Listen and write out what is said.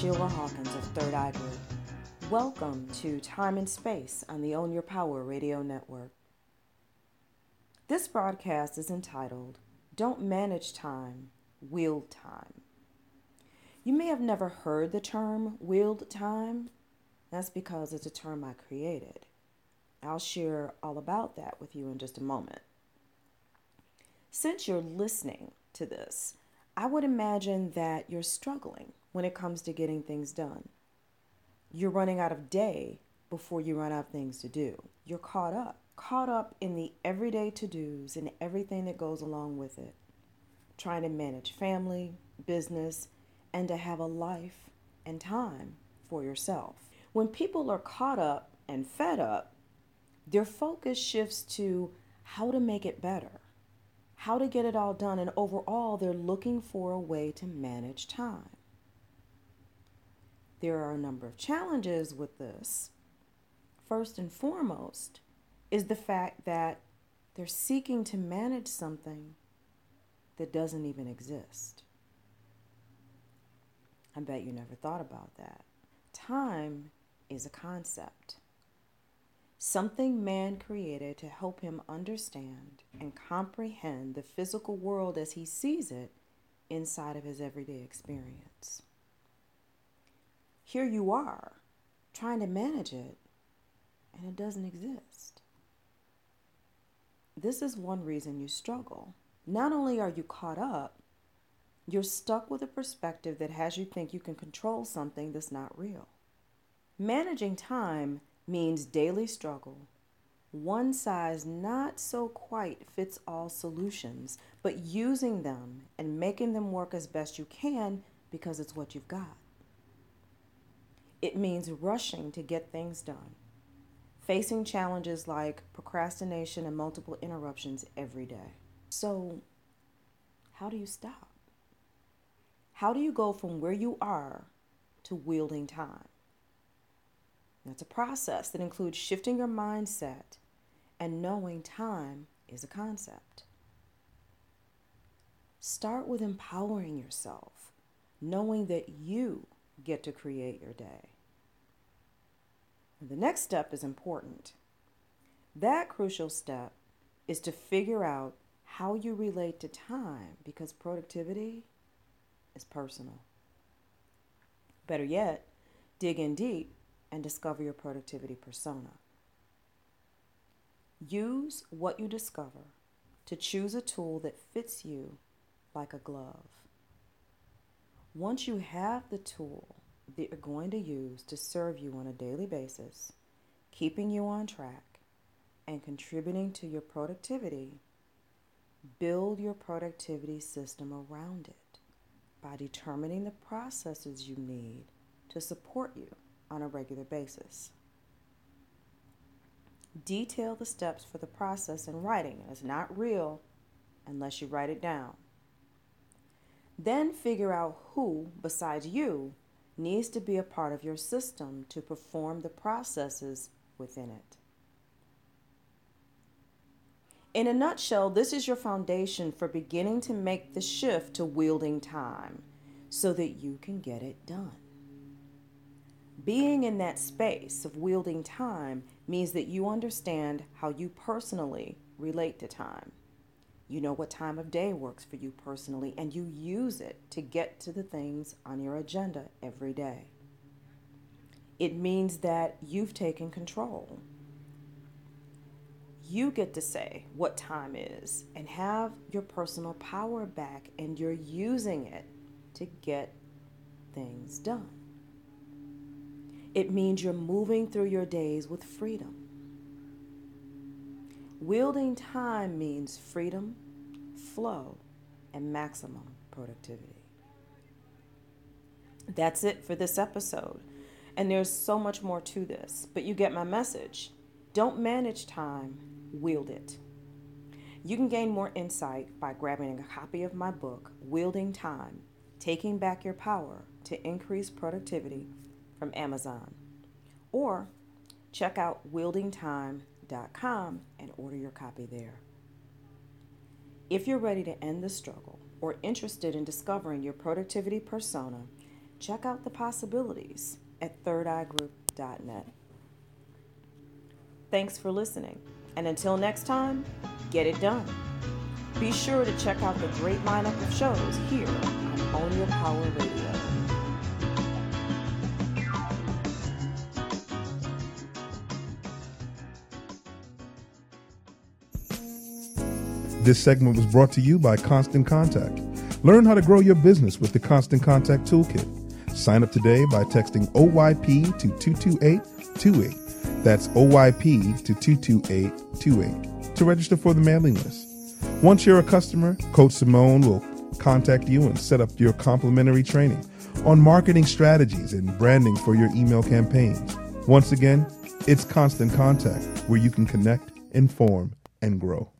Sheila Hawkins of Third Eye Group. Welcome to Time and Space on the Own Your Power radio network. This broadcast is entitled Don't Manage Time, Wield Time. You may have never heard the term wield time. That's because it's a term I created. I'll share all about that with you in just a moment. Since you're listening to this, I would imagine that you're struggling when it comes to getting things done. You're running out of day before you run out of things to do. You're caught up, caught up in the everyday to dos and everything that goes along with it. Trying to manage family, business, and to have a life and time for yourself. When people are caught up and fed up, their focus shifts to how to make it better how to get it all done, and overall, they're looking for a way to manage time. There are a number of challenges with this. First and foremost is the fact that they're seeking to manage something that doesn't even exist. I bet you never thought about that. Time is a concept something man created to help him understand and comprehend the physical world as he sees it inside of his everyday experience. Here you are, trying to manage it, and it doesn't exist. This is one reason you struggle. Not only are you caught up, you're stuck with a perspective that has you think you can control something that's not real. Managing time means daily struggle. One size not so quite fits all solutions, but using them and making them work as best you can because it's what you've got. It means rushing to get things done, facing challenges like procrastination and multiple interruptions every day. So, how do you stop? How do you go from where you are to wielding time? That's a process that includes shifting your mindset and knowing time is a concept. Start with empowering yourself, knowing that you get to create your day. The next step is important. That crucial step is to figure out how you relate to time because productivity is personal. Better yet, dig in deep and discover your productivity persona. Use what you discover to choose a tool that fits you like a glove. Once you have the tool that you're going to use to serve you on a daily basis, keeping you on track and contributing to your productivity, build your productivity system around it by determining the processes you need to support you on a regular basis. Detail the steps for the process in writing. It's not real unless you write it down. Then figure out who, besides you, needs to be a part of your system to perform the processes within it. In a nutshell, this is your foundation for beginning to make the shift to wielding time so that you can get it done. Being in that space of wielding time means that you understand how you personally relate to time. You know what time of day works for you personally, and you use it to get to the things on your agenda every day. It means that you've taken control. You get to say what time is and have your personal power back, and you're using it to get things done. It means you're moving through your days with freedom. Wielding time means freedom, flow, and maximum productivity. That's it for this episode. And there's so much more to this, but you get my message. Don't manage time, wield it. You can gain more insight by grabbing a copy of my book, Wielding Time Taking Back Your Power to Increase Productivity from Amazon. Or check out wieldingtime.com and order your copy there. If you're ready to end the struggle or interested in discovering your productivity persona, check out the possibilities at thirdeyegroup.net. Thanks for listening, and until next time, get it done. Be sure to check out the great lineup of shows here on Own Your Power Radio. This segment was brought to you by Constant Contact. Learn how to grow your business with the Constant Contact Toolkit. Sign up today by texting OYP to 22828. That's OYP to 22828 to register for the mailing list. Once you're a customer, Coach Simone will contact you and set up your complimentary training on marketing strategies and branding for your email campaigns. Once again, it's Constant Contact where you can connect, inform, and grow.